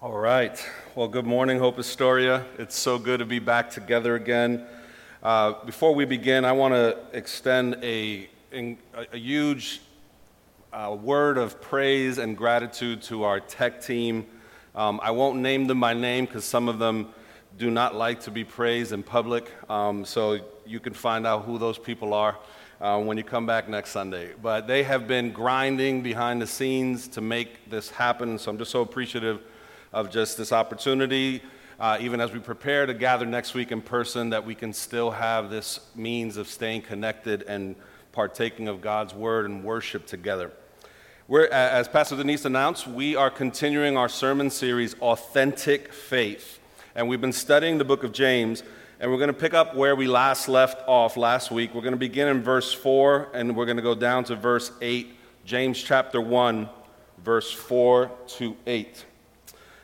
All right. Well, good morning, Hope Astoria. It's so good to be back together again. Uh, before we begin, I want to extend a, a, a huge uh, word of praise and gratitude to our tech team. Um, I won't name them by name because some of them do not like to be praised in public. Um, so you can find out who those people are uh, when you come back next Sunday. But they have been grinding behind the scenes to make this happen. So I'm just so appreciative of just this opportunity, uh, even as we prepare to gather next week in person, that we can still have this means of staying connected and partaking of God's word and worship together. We're, as Pastor Denise announced, we are continuing our sermon series, Authentic Faith. And we've been studying the book of James, and we're going to pick up where we last left off last week. We're going to begin in verse 4, and we're going to go down to verse 8, James chapter 1, verse 4 to 8.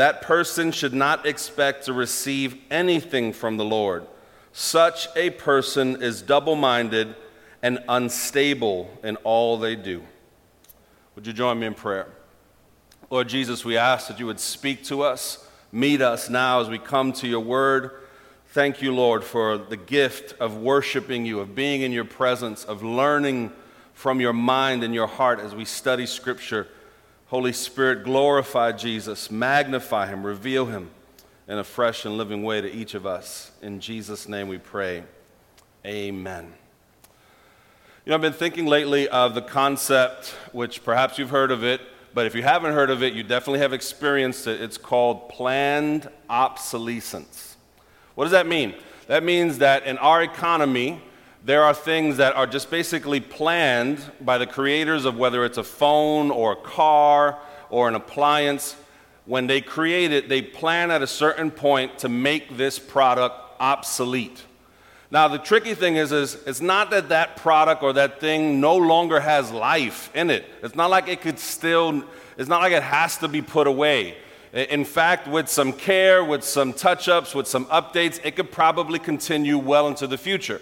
that person should not expect to receive anything from the Lord. Such a person is double minded and unstable in all they do. Would you join me in prayer? Lord Jesus, we ask that you would speak to us, meet us now as we come to your word. Thank you, Lord, for the gift of worshiping you, of being in your presence, of learning from your mind and your heart as we study scripture. Holy Spirit, glorify Jesus, magnify him, reveal him in a fresh and living way to each of us. In Jesus' name we pray. Amen. You know, I've been thinking lately of the concept, which perhaps you've heard of it, but if you haven't heard of it, you definitely have experienced it. It's called planned obsolescence. What does that mean? That means that in our economy, there are things that are just basically planned by the creators of whether it's a phone or a car or an appliance. When they create it, they plan at a certain point to make this product obsolete. Now, the tricky thing is, is it's not that that product or that thing no longer has life in it. It's not like it could still, it's not like it has to be put away. In fact, with some care, with some touch ups, with some updates, it could probably continue well into the future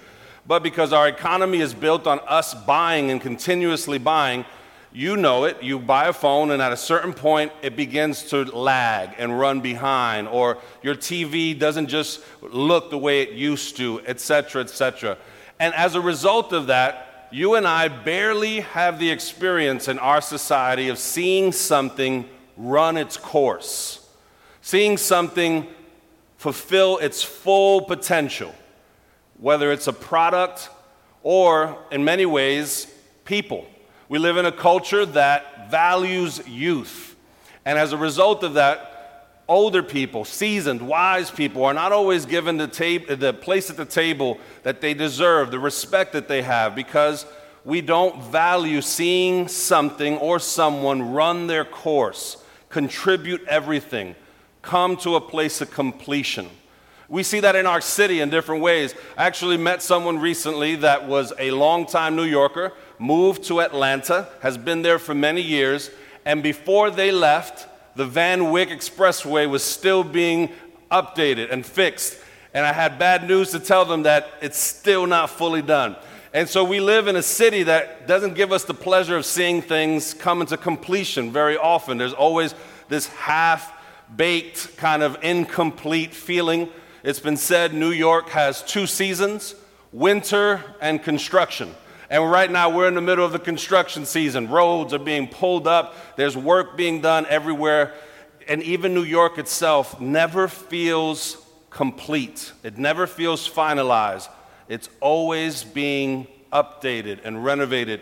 but because our economy is built on us buying and continuously buying, you know it. You buy a phone, and at a certain point, it begins to lag and run behind, or your TV doesn't just look the way it used to, etc., etc. And as a result of that, you and I barely have the experience in our society of seeing something run its course, seeing something fulfill its full potential whether it's a product or, in many ways, people. We live in a culture that values youth. And as a result of that, older people, seasoned, wise people are not always given the, tab- the place at the table that they deserve, the respect that they have, because we don't value seeing something or someone run their course, contribute everything, come to a place of completion. We see that in our city in different ways. I actually met someone recently that was a longtime New Yorker, moved to Atlanta, has been there for many years, and before they left, the Van Wyck Expressway was still being updated and fixed. And I had bad news to tell them that it's still not fully done. And so we live in a city that doesn't give us the pleasure of seeing things come into completion very often. There's always this half baked, kind of incomplete feeling it's been said New York has two seasons winter and construction. And right now, we're in the middle of the construction season. Roads are being pulled up, there's work being done everywhere. And even New York itself never feels complete, it never feels finalized. It's always being updated and renovated.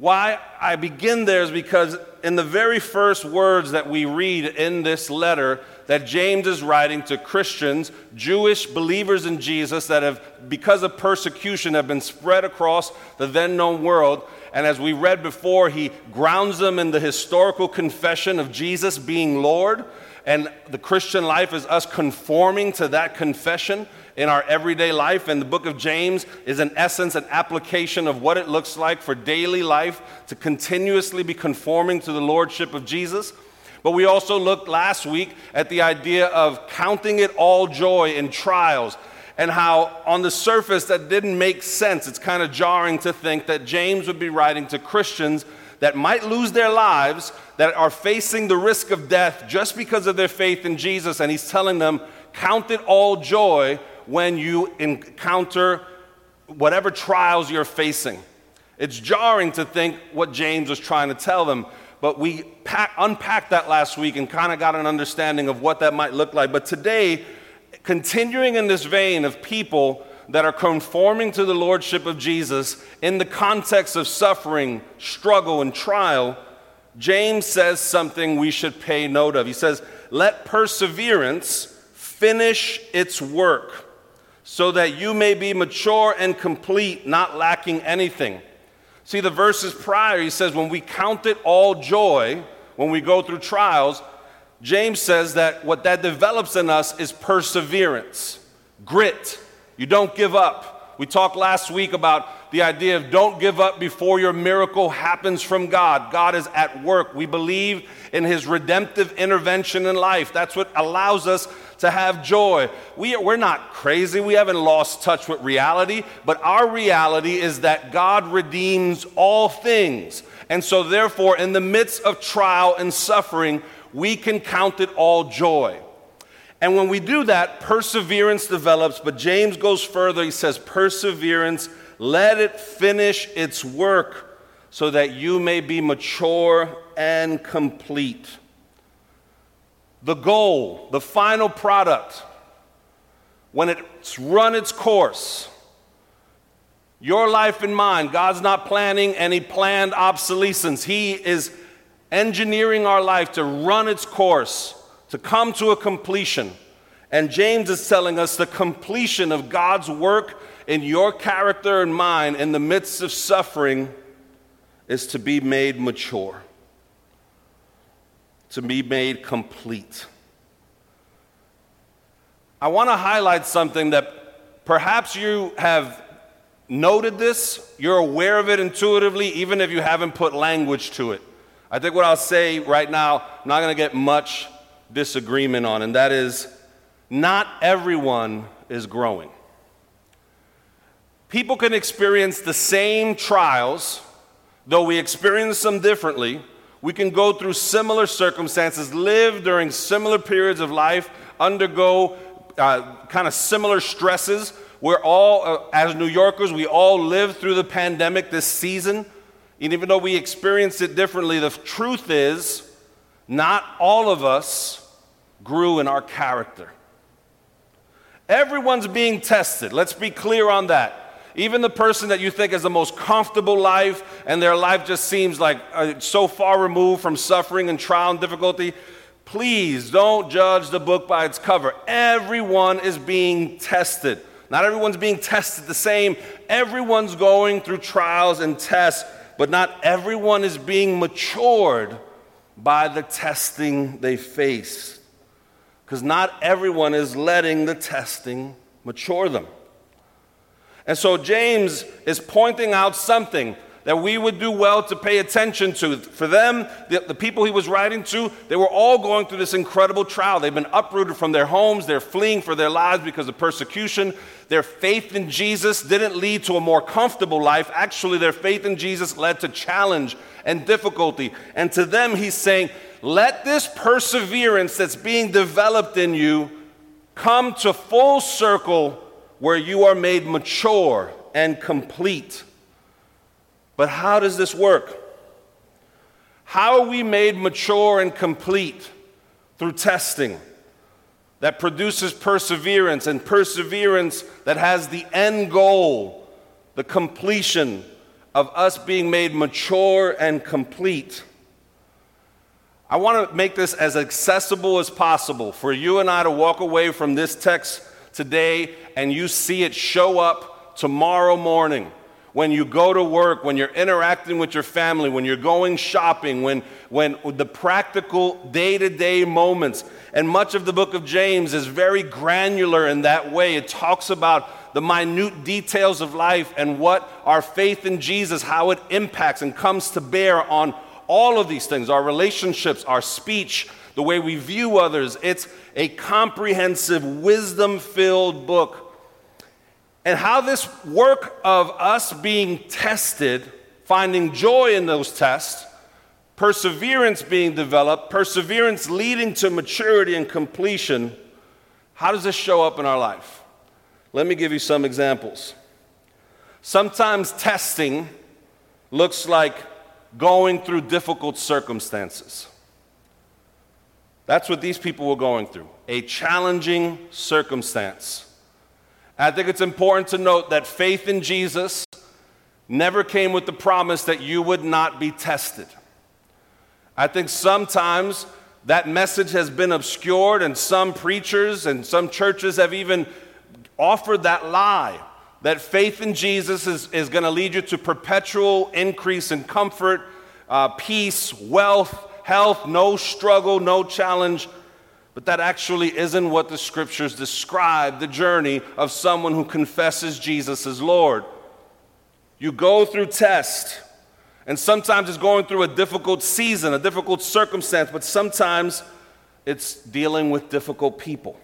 Why I begin there is because in the very first words that we read in this letter that James is writing to Christians, Jewish believers in Jesus that have, because of persecution, have been spread across the then known world. And as we read before, he grounds them in the historical confession of Jesus being Lord. And the Christian life is us conforming to that confession in our everyday life. And the book of James is, in essence, an application of what it looks like for daily life to continuously be conforming to the Lordship of Jesus. But we also looked last week at the idea of counting it all joy in trials and how, on the surface, that didn't make sense. It's kind of jarring to think that James would be writing to Christians that might lose their lives, that are facing the risk of death just because of their faith in Jesus. And he's telling them, Count it all joy when you encounter whatever trials you're facing. It's jarring to think what James was trying to tell them, but we pack, unpacked that last week and kind of got an understanding of what that might look like. But today, continuing in this vein of people that are conforming to the lordship of Jesus in the context of suffering, struggle, and trial, James says something we should pay note of. He says, Let perseverance finish its work so that you may be mature and complete, not lacking anything. See, the verses prior, he says, when we count it all joy, when we go through trials, James says that what that develops in us is perseverance, grit. You don't give up. We talked last week about the idea of don't give up before your miracle happens from God. God is at work. We believe in his redemptive intervention in life. That's what allows us to have joy. We, we're not crazy. We haven't lost touch with reality, but our reality is that God redeems all things. And so, therefore, in the midst of trial and suffering, we can count it all joy. And when we do that, perseverance develops. But James goes further. He says, Perseverance, let it finish its work so that you may be mature and complete the goal, the final product, when it's run its course, your life and mine, God's not planning any planned obsolescence. He is engineering our life to run its course, to come to a completion. And James is telling us the completion of God's work in your character and mine in the midst of suffering is to be made mature to be made complete. I want to highlight something that perhaps you have noted this, you're aware of it intuitively, even if you haven't put language to it. I think what I'll say right now, I'm not going to get much disagreement on, and that is not everyone is growing. People can experience the same trials, though we experience them differently, we can go through similar circumstances, live during similar periods of life, undergo uh, kind of similar stresses. We're all, uh, as New Yorkers, we all lived through the pandemic this season. And even though we experienced it differently, the truth is, not all of us grew in our character. Everyone's being tested. Let's be clear on that. Even the person that you think is the most comfortable life and their life just seems like uh, so far removed from suffering and trial and difficulty, please don't judge the book by its cover. Everyone is being tested. Not everyone's being tested the same. Everyone's going through trials and tests, but not everyone is being matured by the testing they face. Because not everyone is letting the testing mature them. And so James is pointing out something that we would do well to pay attention to. For them, the, the, people he was writing to, they were all going through this incredible trial. They've been uprooted from their homes, they're fleeing for their lives because of persecution. Their faith in Jesus didn't lead to a more comfortable life. Actually, their faith in Jesus led to challenge and difficulty. And to them, he's saying, let this perseverance that's being developed in you come to full circle where you are made mature and complete. But how does this work? How are we made mature and complete? Through testing that produces perseverance, and perseverance that has the end goal, the completion of us being made mature and complete. I want to make this as accessible as possible for you and I to walk away from this text today and you see it show up tomorrow morning when you go to work, when you're interacting with your family, when you're going shopping, when, when the practical day to day moments. And much of the book of James is very granular in that way. It talks about the minute details of life and what our faith in Jesus, how it impacts and comes to bear on all of these things our relationships, our speech, the way we view others. It's a comprehensive, wisdom filled book and how this work of us being tested, finding joy in those tests, perseverance being developed, perseverance leading to maturity and completion, how does this show up in our life? Let me give you some examples. Sometimes testing looks like going through difficult circumstances. That's what these people were going through a challenging circumstance. I think it's important to note that faith in Jesus never came with the promise that you would not be tested. I think sometimes that message has been obscured, and some preachers and some churches have even offered that lie that faith in Jesus is, is going to lead you to perpetual increase in comfort, uh, peace, wealth, health, no struggle, no challenge. But that actually isn't what the scriptures describe the journey of someone who confesses Jesus as Lord. You go through test, and sometimes it's going through a difficult season, a difficult circumstance, but sometimes it's dealing with difficult people.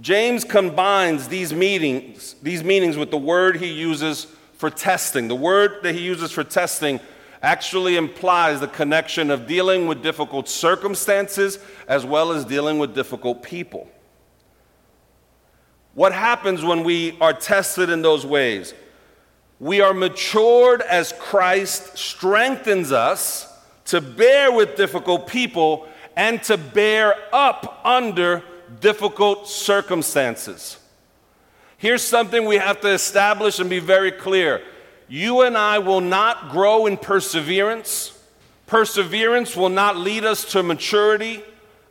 James combines these meetings, these meanings with the word he uses for testing. The word that he uses for testing actually implies the connection of dealing with difficult circumstances as well as dealing with difficult people. What happens when we are tested in those ways? We are matured as Christ strengthens us to bear with difficult people and to bear up under difficult circumstances. Here's something we have to establish and be very clear you and I will not grow in perseverance. Perseverance will not lead us to maturity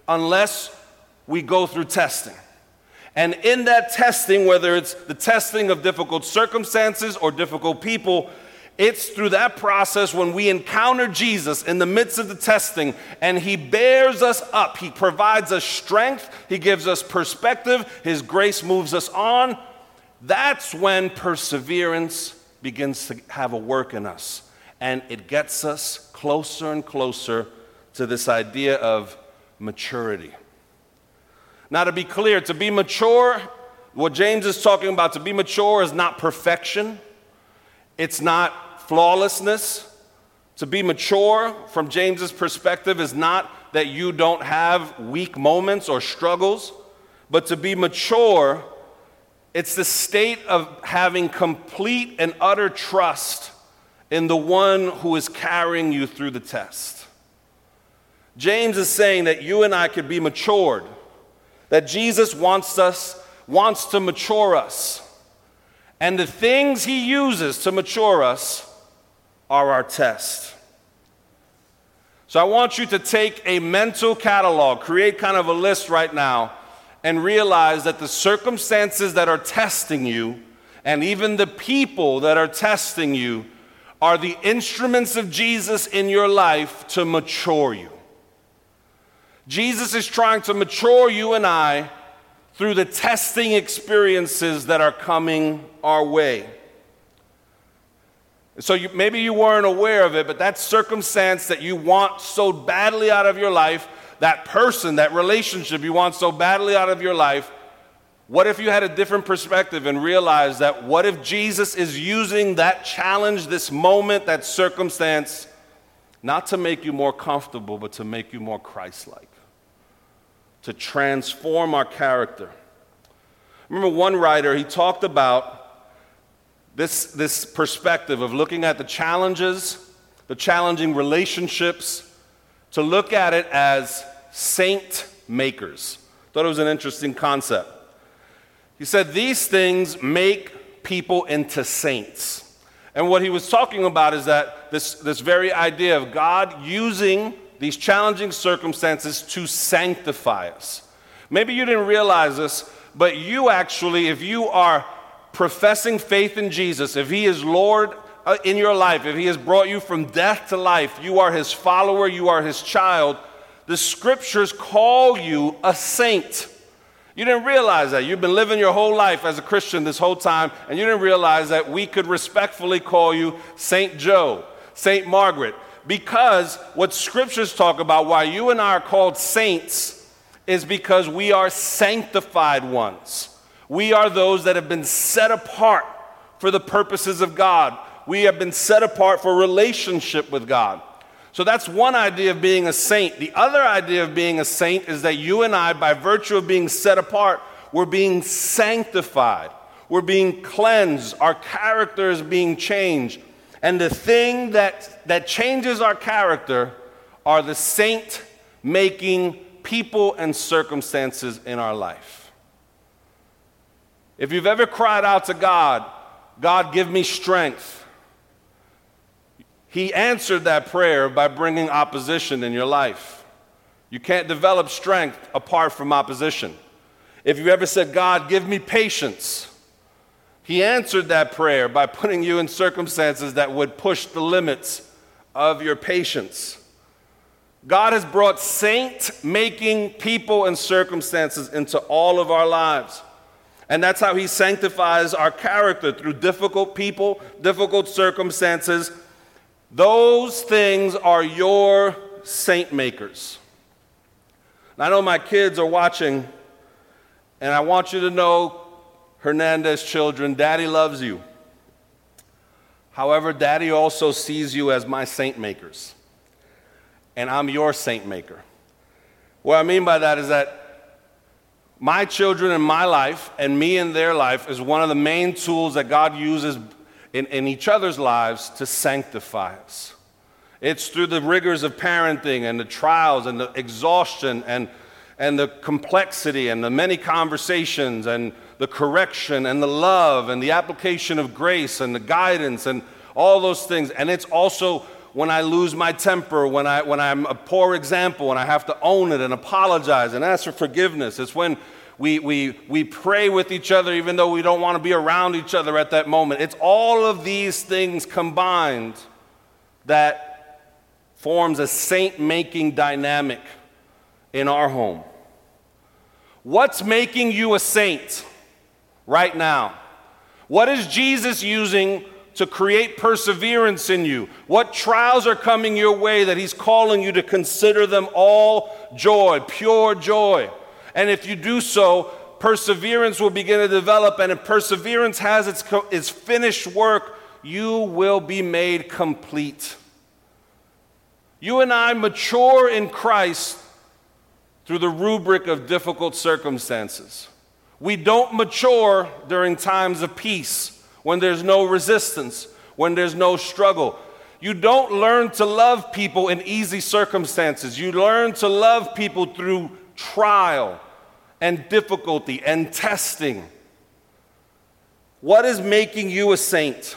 unless we go through testing. And in that testing, whether it's the testing of difficult circumstances or difficult people, it's through that process when we encounter Jesus in the midst of the testing and He bears us up. He provides us strength, He gives us perspective, His grace moves us on. That's when perseverance begins to have a work in us. And it gets us closer and closer to this idea of maturity. Now, to be clear, to be mature, what James is talking about, to be mature is not perfection, it's not flawlessness. To be mature, from James's perspective, is not that you don't have weak moments or struggles, but to be mature it's the state of having complete and utter trust in the one who is carrying you through the test. James is saying that you and I could be matured, that Jesus wants us, wants to mature us. And the things he uses to mature us are our test. So I want you to take a mental catalog, create kind of a list right now and realize that the circumstances that are testing you and even the people that are testing you are the instruments of Jesus in your life to mature you. Jesus is trying to mature you and I through the testing experiences that are coming our way. So you, maybe you weren't aware of it, but that circumstance that you want so badly out of your life that person, that relationship you want so badly out of your life, what if you had a different perspective and realized that what if Jesus is using that challenge, this moment, that circumstance, not to make you more comfortable, but to make you more Christ like, to transform our character? remember one writer, he talked about this, this perspective of looking at the challenges, the challenging relationships, to look at it as saint makers. Thought it was an interesting concept. He said, These things make people into saints. And what he was talking about is that this, this very idea of God using these challenging circumstances to sanctify us. Maybe you didn't realize this, but you actually, if you are professing faith in Jesus, if he is Lord uh, in your life, if he has brought you from death to life, you are his follower, you are his child, the scriptures call you a saint. You didn't realize that. You've been living your whole life as a Christian this whole time, and you didn't realize that we could respectfully call you Saint Joe, Saint Margaret, because what scriptures talk about, why you and I are called saints, is because we are sanctified ones. We are those that have been set apart for the purposes of God. We have been set apart for relationship with God. So that's one idea of being a saint. The other idea of being a saint is that you and I, by virtue of being set apart, we're being sanctified. We're being cleansed. Our character is being changed. And the thing that, that changes our character are the saint making people and circumstances in our life. If you've ever cried out to God, God, give me strength. He answered that prayer by bringing opposition in your life. You can't develop strength apart from opposition. If you ever said, God, give me patience, He answered that prayer by putting you in circumstances that would push the limits of your patience. God has brought saint making people and circumstances into all of our lives. And that's how He sanctifies our character through difficult people, difficult circumstances, those things are your saint makers. I know my kids are watching, and I want you to know, Hernandez children, Daddy loves you. However, Daddy also sees you as my saint makers, and I'm your saint maker. What I mean by that is that my children in my life and me in their life is one of the main tools that God uses in, in each other's lives to sanctify us. It's through the rigors of parenting and the trials and the exhaustion and, and the complexity and the many conversations and the correction and the love and the application of grace and the guidance and all those things. And it's also when I lose my temper, when, I, when I'm a poor example and I have to own it and apologize and ask for forgiveness. It's when we, we, we pray with each other even though we don't want to be around each other at that moment. It's all of these things combined that forms a saint making dynamic in our home. What's making you a saint right now? What is Jesus using to create perseverance in you? What trials are coming your way that He's calling you to consider them all joy, pure joy? And if you do so, perseverance will begin to develop. And if perseverance has its, its finished work, you will be made complete. You and I mature in Christ through the rubric of difficult circumstances. We don't mature during times of peace, when there's no resistance, when there's no struggle. You don't learn to love people in easy circumstances. You learn to love people through trial and difficulty and testing. What is making you a saint?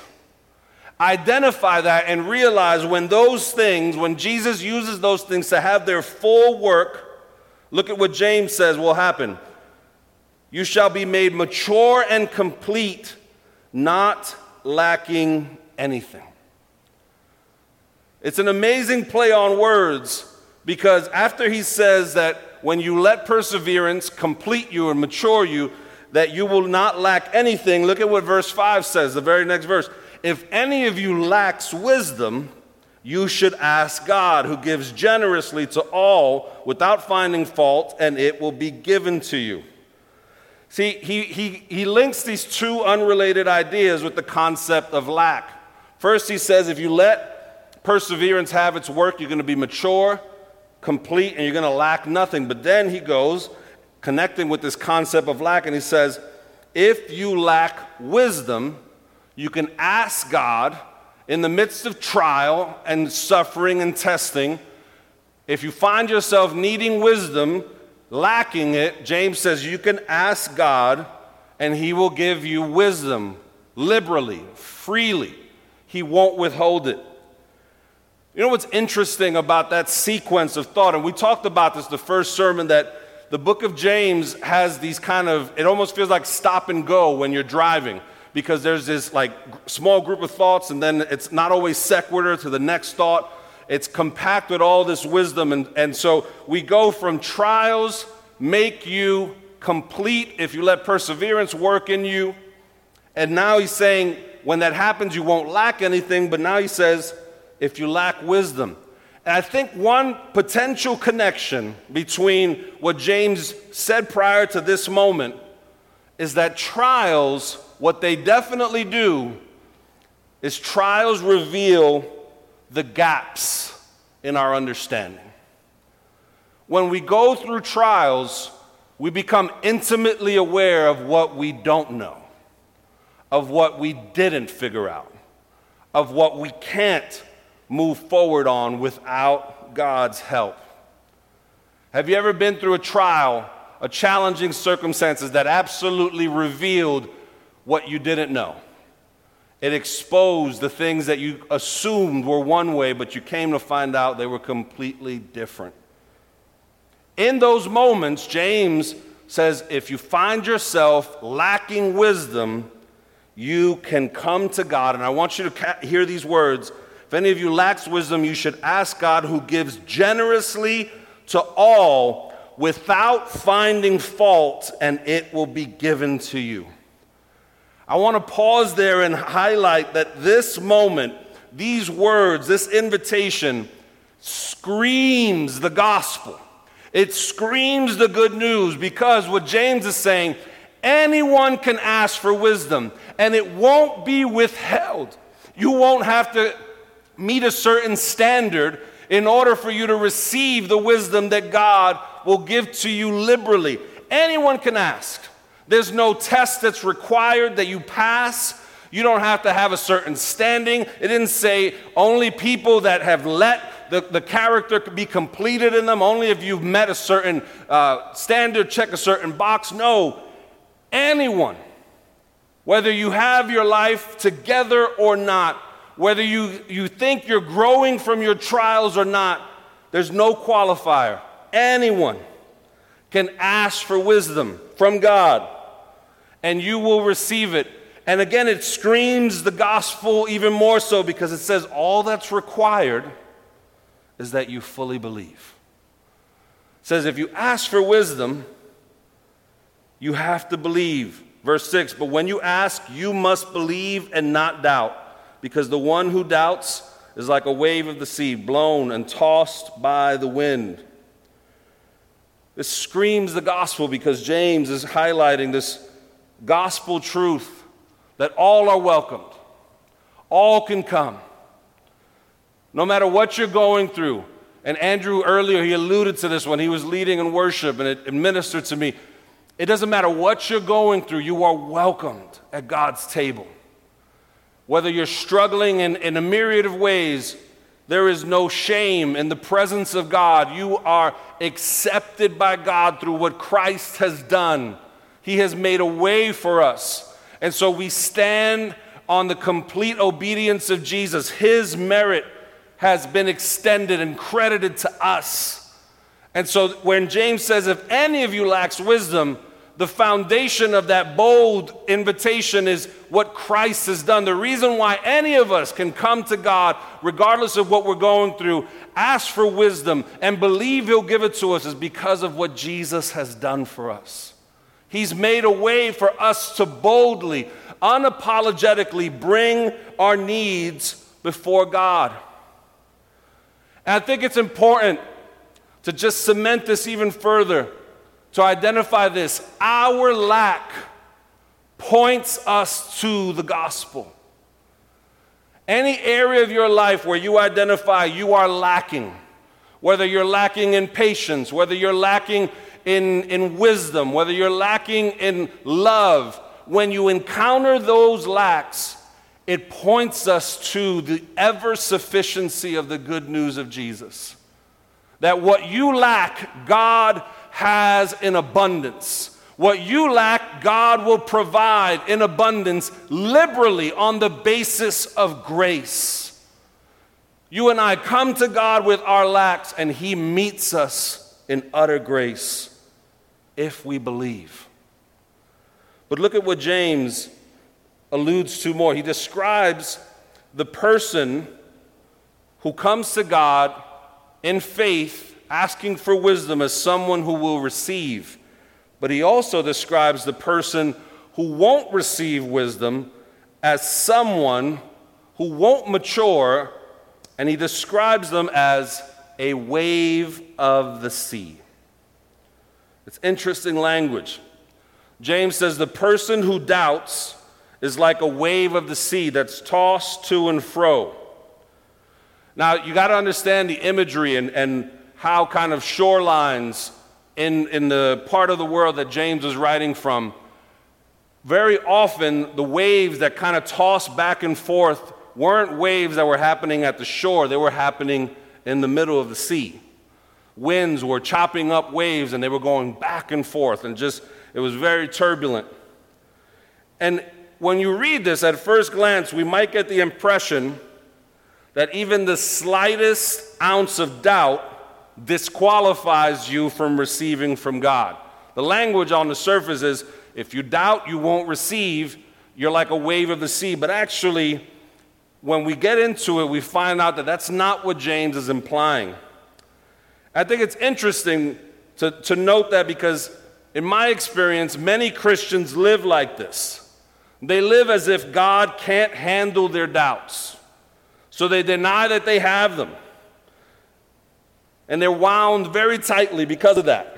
Identify that and realize when those things, when Jesus uses those things to have their full work, look at what James says will happen. You shall be made mature and complete, not lacking anything. It's an amazing play on words because after he says that when you let perseverance complete you and mature you, that you will not lack anything. Look at what verse 5 says, the very next verse. If any of you lacks wisdom, you should ask God, who gives generously to all without finding fault, and it will be given to you. See, he, he, he links these two unrelated ideas with the concept of lack. First, he says, if you let perseverance have its work, you're going to be mature complete and you're going to lack nothing. But then he goes, connecting with this concept of lack, and he says, if you lack wisdom, you can ask God in the midst of trial and suffering and testing. If you find yourself needing wisdom, lacking it, James says you can ask God and he will give you wisdom liberally, freely. He won't withhold it. You know what's interesting about that sequence of thought? And we talked about this the first sermon that the book of James has these kind of, it almost feels like stop and go when you're driving because there's this like small group of thoughts and then it's not always sequitur to the next thought. It's compact with all this wisdom. And, and so we go from trials make you complete if you let perseverance work in you. And now he's saying, when that happens, you won't lack anything. But now he says, if you lack wisdom. And I think one potential connection between what James said prior to this moment is that trials what they definitely do is trials reveal the gaps in our understanding. When we go through trials, we become intimately aware of what we don't know, of what we didn't figure out, of what we can't move forward on without God's help. Have you ever been through a trial, a challenging circumstances that absolutely revealed what you didn't know. It exposed the things that you assumed were one way, but you came to find out they were completely different. In those moments, James says if you find yourself lacking wisdom, you can come to God. And I want you to hear these words. If any of you lacks wisdom, you should ask God who gives generously to all without finding fault, and it will be given to you. I want to pause there and highlight that this moment, these words, this invitation screams the gospel. It screams the good news because what James is saying, anyone can ask for wisdom and it won't be withheld. You won't have to meet a certain standard in order for you to receive the wisdom that God will give to you liberally. Anyone can ask. There's no test that's required that you pass. You don't have to have a certain standing. It didn't say only people that have let the, the character be completed in them, only if you've met a certain uh, standard, check a certain box. No, anyone, whether you have your life together or not, whether you, you think you're growing from your trials or not, there's no qualifier. Anyone can ask for wisdom from God and you will receive it. And again, it screams the gospel even more so because it says all that's required is that you fully believe. It says if you ask for wisdom, you have to believe. Verse 6 But when you ask, you must believe and not doubt, because the one who doubts is like a wave of the sea, blown and tossed by the wind. This screams the gospel because James is highlighting this gospel truth that all are welcomed, all can come. No matter what you're going through, and Andrew earlier, he alluded to this when he was leading in worship, and it, it ministered to me. It doesn't matter what you're going through, you are welcomed at God's table. Whether you're struggling in, in a myriad of ways, there is no shame in the presence of God. You are accepted by God through what Christ has done. He has made a way for us. And so we stand on the complete obedience of Jesus. His merit has been extended and credited to us. And so when James says, if any of you lacks wisdom, the foundation of that bold invitation is what Christ has done. The reason why any of us can come to God, regardless of what we're going through, ask for wisdom and believe He'll give it to us, is because of what Jesus has done for us. He's made a way for us to boldly, unapologetically bring our needs before God. And I think it's important to just cement this even further, to identify this. Our lack points us to the gospel. Any area of your life where you identify you are lacking, whether you're lacking in patience, whether you're lacking in, in wisdom, whether you're lacking in love, when you encounter those lacks, it points us to the ever sufficiency of the good news of Jesus. That what you lack, God has in abundance. What you lack, God will provide in abundance, liberally, on the basis of grace. You and I come to God with our lacks, and He meets us in utter grace if we believe. But look at what James alludes to more. He describes the person who comes to God in faith, asking for wisdom, as someone who will receive. But he also describes the person who won't receive wisdom as someone who won't mature, and he describes them as a wave of the sea. It's interesting language. James says the person who doubts is like a wave of the sea that's tossed to and fro. Now, you got to understand the imagery and, and how kind of shorelines in, in the part of the world that James is writing from, very often the waves that kind of toss back and forth weren't waves that were happening at the shore, they were happening in the middle of the sea. Winds were chopping up waves and they were going back and forth, and just, it was very turbulent. And when you read this at first glance, we might get the impression that even the slightest ounce of doubt disqualifies you from receiving from God. The language on the surface is if you doubt, you won't receive. You're like a wave of the sea. But actually, when we get into it, we find out that that's not what James is implying. I think it's interesting to, to note that because, in my experience, many Christians live like this. They live as if God can't handle their doubts. So they deny that they have them. And they're wound very tightly because of that.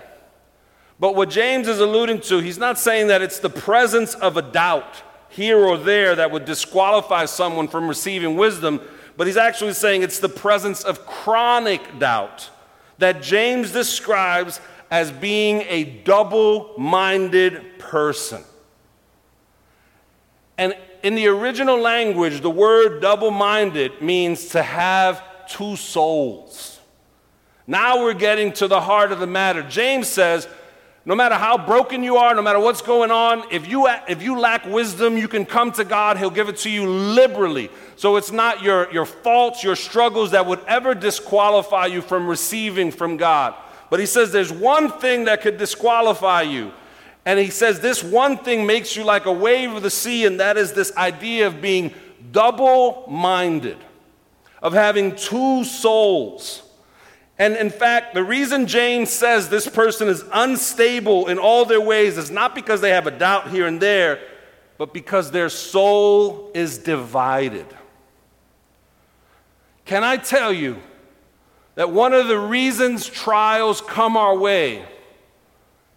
But what James is alluding to, he's not saying that it's the presence of a doubt here or there that would disqualify someone from receiving wisdom, but he's actually saying it's the presence of chronic doubt that James describes as being a double minded person. And in the original language, the word double minded means to have two souls. Now we're getting to the heart of the matter. James says, no matter how broken you are, no matter what's going on, if you, if you lack wisdom, you can come to God. He'll give it to you liberally. So it's not your, your faults, your struggles that would ever disqualify you from receiving from God. But he says there's one thing that could disqualify you. And he says this one thing makes you like a wave of the sea, and that is this idea of being double minded, of having two souls. And in fact, the reason James says this person is unstable in all their ways is not because they have a doubt here and there, but because their soul is divided. Can I tell you that one of the reasons trials come our way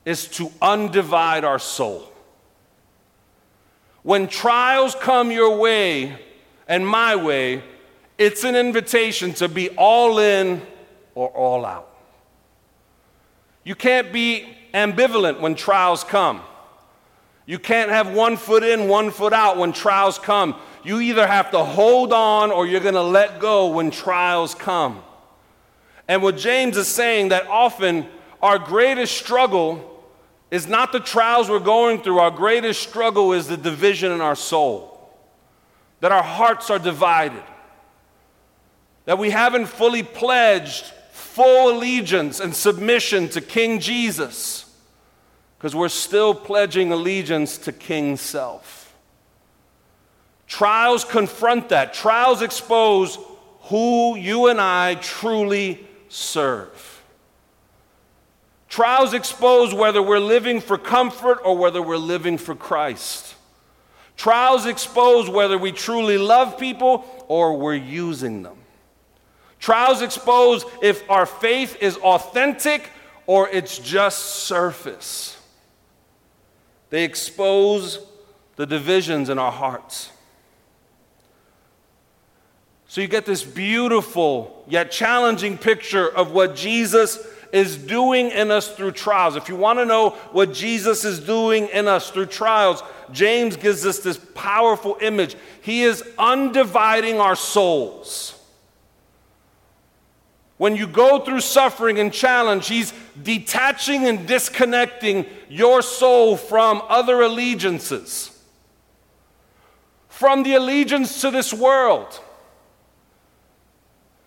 is to undivide our soul? When trials come your way and my way, it's an invitation to be all in or all out. You can't be ambivalent when trials come. You can't have one foot in, one foot out when trials come. You either have to hold on or you're going to let go when trials come. And what James is saying that often our greatest struggle is not the trials we're going through, our greatest struggle is the division in our soul. That our hearts are divided. That we haven't fully pledged full allegiance and submission to King Jesus because we're still pledging allegiance to King Self. Trials confront that, trials expose who you and I truly serve. Trials expose whether we're living for comfort or whether we're living for Christ. Trials expose whether we truly love people or we're using them. Trials expose if our faith is authentic or it's just surface. They expose the divisions in our hearts. So you get this beautiful yet challenging picture of what Jesus is doing in us through trials. If you want to know what Jesus is doing in us through trials, James gives us this powerful image. He is undividing our souls. When you go through suffering and challenge, He's detaching and disconnecting your soul from other allegiances, from the allegiance to this world.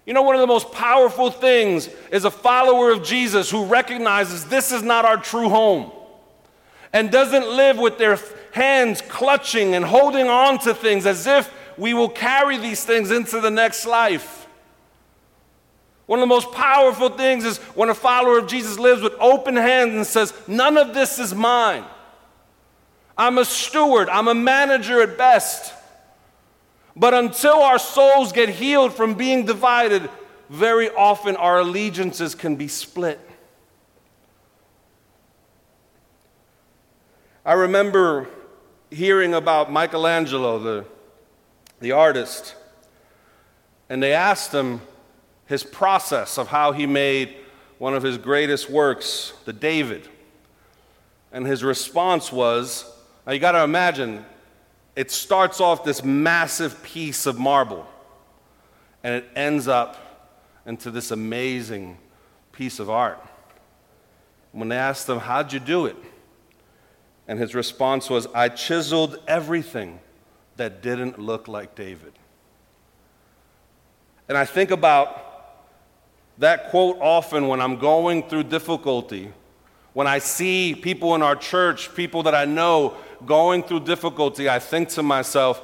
You know, one of the most powerful things is a follower of Jesus who recognizes this is not our true home and doesn't live with their hands clutching and holding on to things as if we will carry these things into the next life. One of the most powerful things is when a follower of Jesus lives with open hands and says, None of this is mine. I'm a steward, I'm a manager at best. But until our souls get healed from being divided, very often our allegiances can be split. I remember hearing about Michelangelo, the, the artist, and they asked him, his process of how he made one of his greatest works, the David. And his response was now you got to imagine, it starts off this massive piece of marble, and it ends up into this amazing piece of art. When they asked him, How'd you do it? And his response was, I chiseled everything that didn't look like David. And I think about that quote often when I'm going through difficulty, when I see people in our church, people that I know going through difficulty, I think to myself,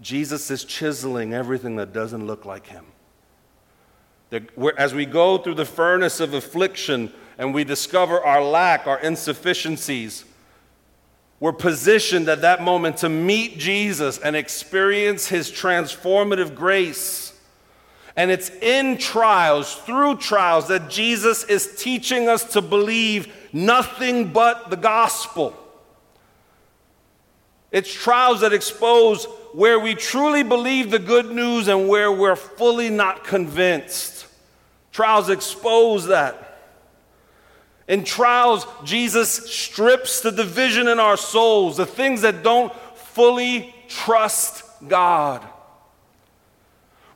Jesus is chiseling everything that doesn't look like him. As we go through the furnace of affliction and we discover our lack, our insufficiencies, we're positioned at that moment to meet Jesus and experience his transformative grace. And it's in trials, through trials, that Jesus is teaching us to believe nothing but the gospel. It's trials that expose where we truly believe the good news and where we're fully not convinced. Trials expose that. In trials, Jesus strips the division in our souls, the things that don't fully trust God.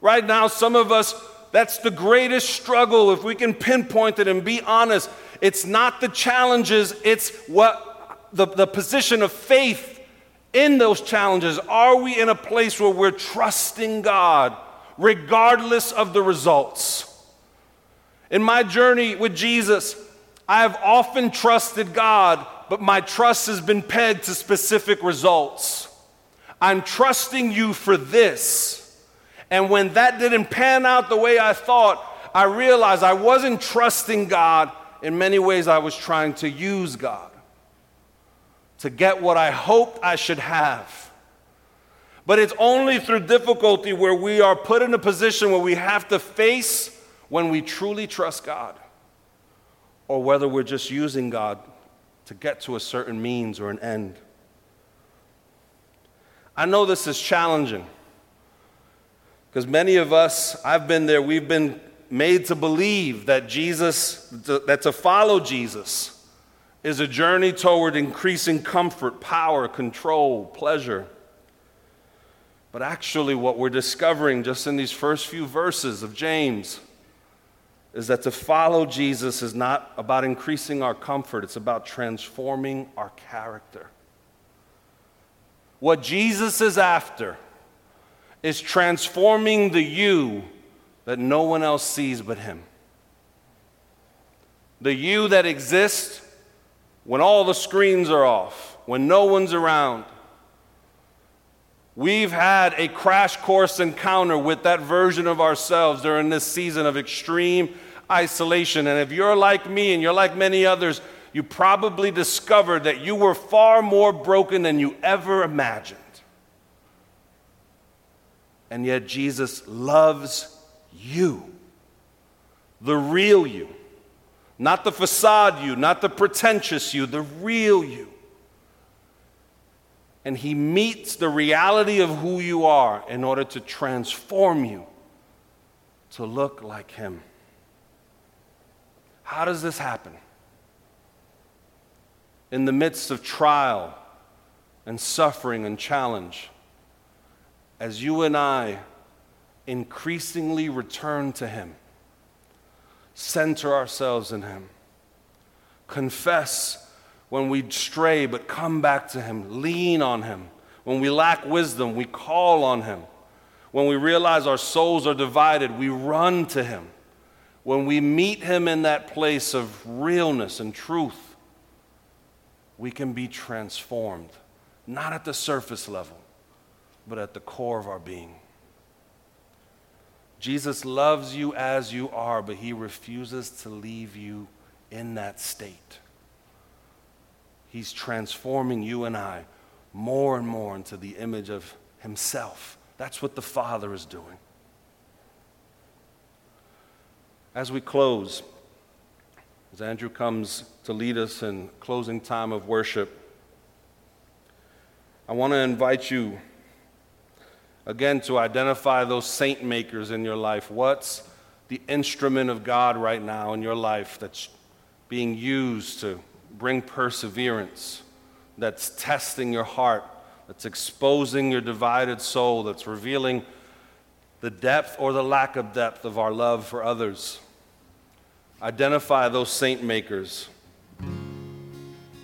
Right now, some of us, that's the greatest struggle. If we can pinpoint it and be honest, it's not the challenges, it's what the, the position of faith in those challenges. Are we in a place where we're trusting God regardless of the results? In my journey with Jesus, I have often trusted God, but my trust has been pegged to specific results. I'm trusting you for this. And when that didn't pan out the way I thought, I realized I wasn't trusting God. In many ways, I was trying to use God to get what I hoped I should have. But it's only through difficulty where we are put in a position where we have to face when we truly trust God or whether we're just using God to get to a certain means or an end. I know this is challenging. Because many of us, I've been there, we've been made to believe that Jesus, that to follow Jesus is a journey toward increasing comfort, power, control, pleasure. But actually, what we're discovering just in these first few verses of James is that to follow Jesus is not about increasing our comfort, it's about transforming our character. What Jesus is after is transforming the you that no one else sees but Him. The you that exists when all the screens are off, when no one's around. We've had a crash course encounter with that version of ourselves during this season of extreme isolation. And if you're like me and you're like many others, you probably discovered that you were far more broken than you ever imagined. And yet, Jesus loves you, the real you, not the facade you, not the pretentious you, the real you. And He meets the reality of who you are in order to transform you to look like Him. How does this happen? In the midst of trial and suffering and challenge as you and I increasingly return to Him, center ourselves in Him. Confess when we stray, but come back to Him. Lean on Him. When we lack wisdom, we call on Him. When we realize our souls are divided, we run to Him. When we meet Him in that place of realness and truth, we can be transformed, not at the surface level, but at the core of our being. Jesus loves you as you are, but He refuses to leave you in that state. He's transforming you and I more and more into the image of Himself. That's what the Father is doing. As we close, as Andrew comes to lead us in closing time of worship, I want to invite you again to identify those saint makers in your life. What's the instrument of God right now in your life that's being used to bring perseverance, that's testing your heart, that's exposing your divided soul, that's revealing the depth or the lack of depth of our love for others. Identify those saint makers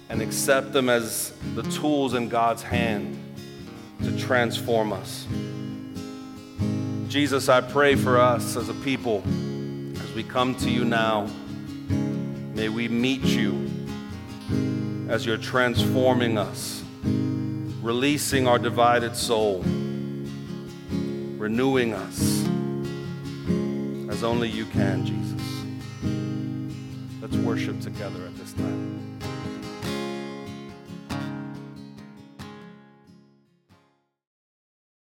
and accept them as the tools in God's hand to transform us. Jesus, I pray for us as a people as we come to you now. May we meet you as you're transforming us, releasing our divided soul, renewing us as only you can, Jesus. Let's worship together at this time.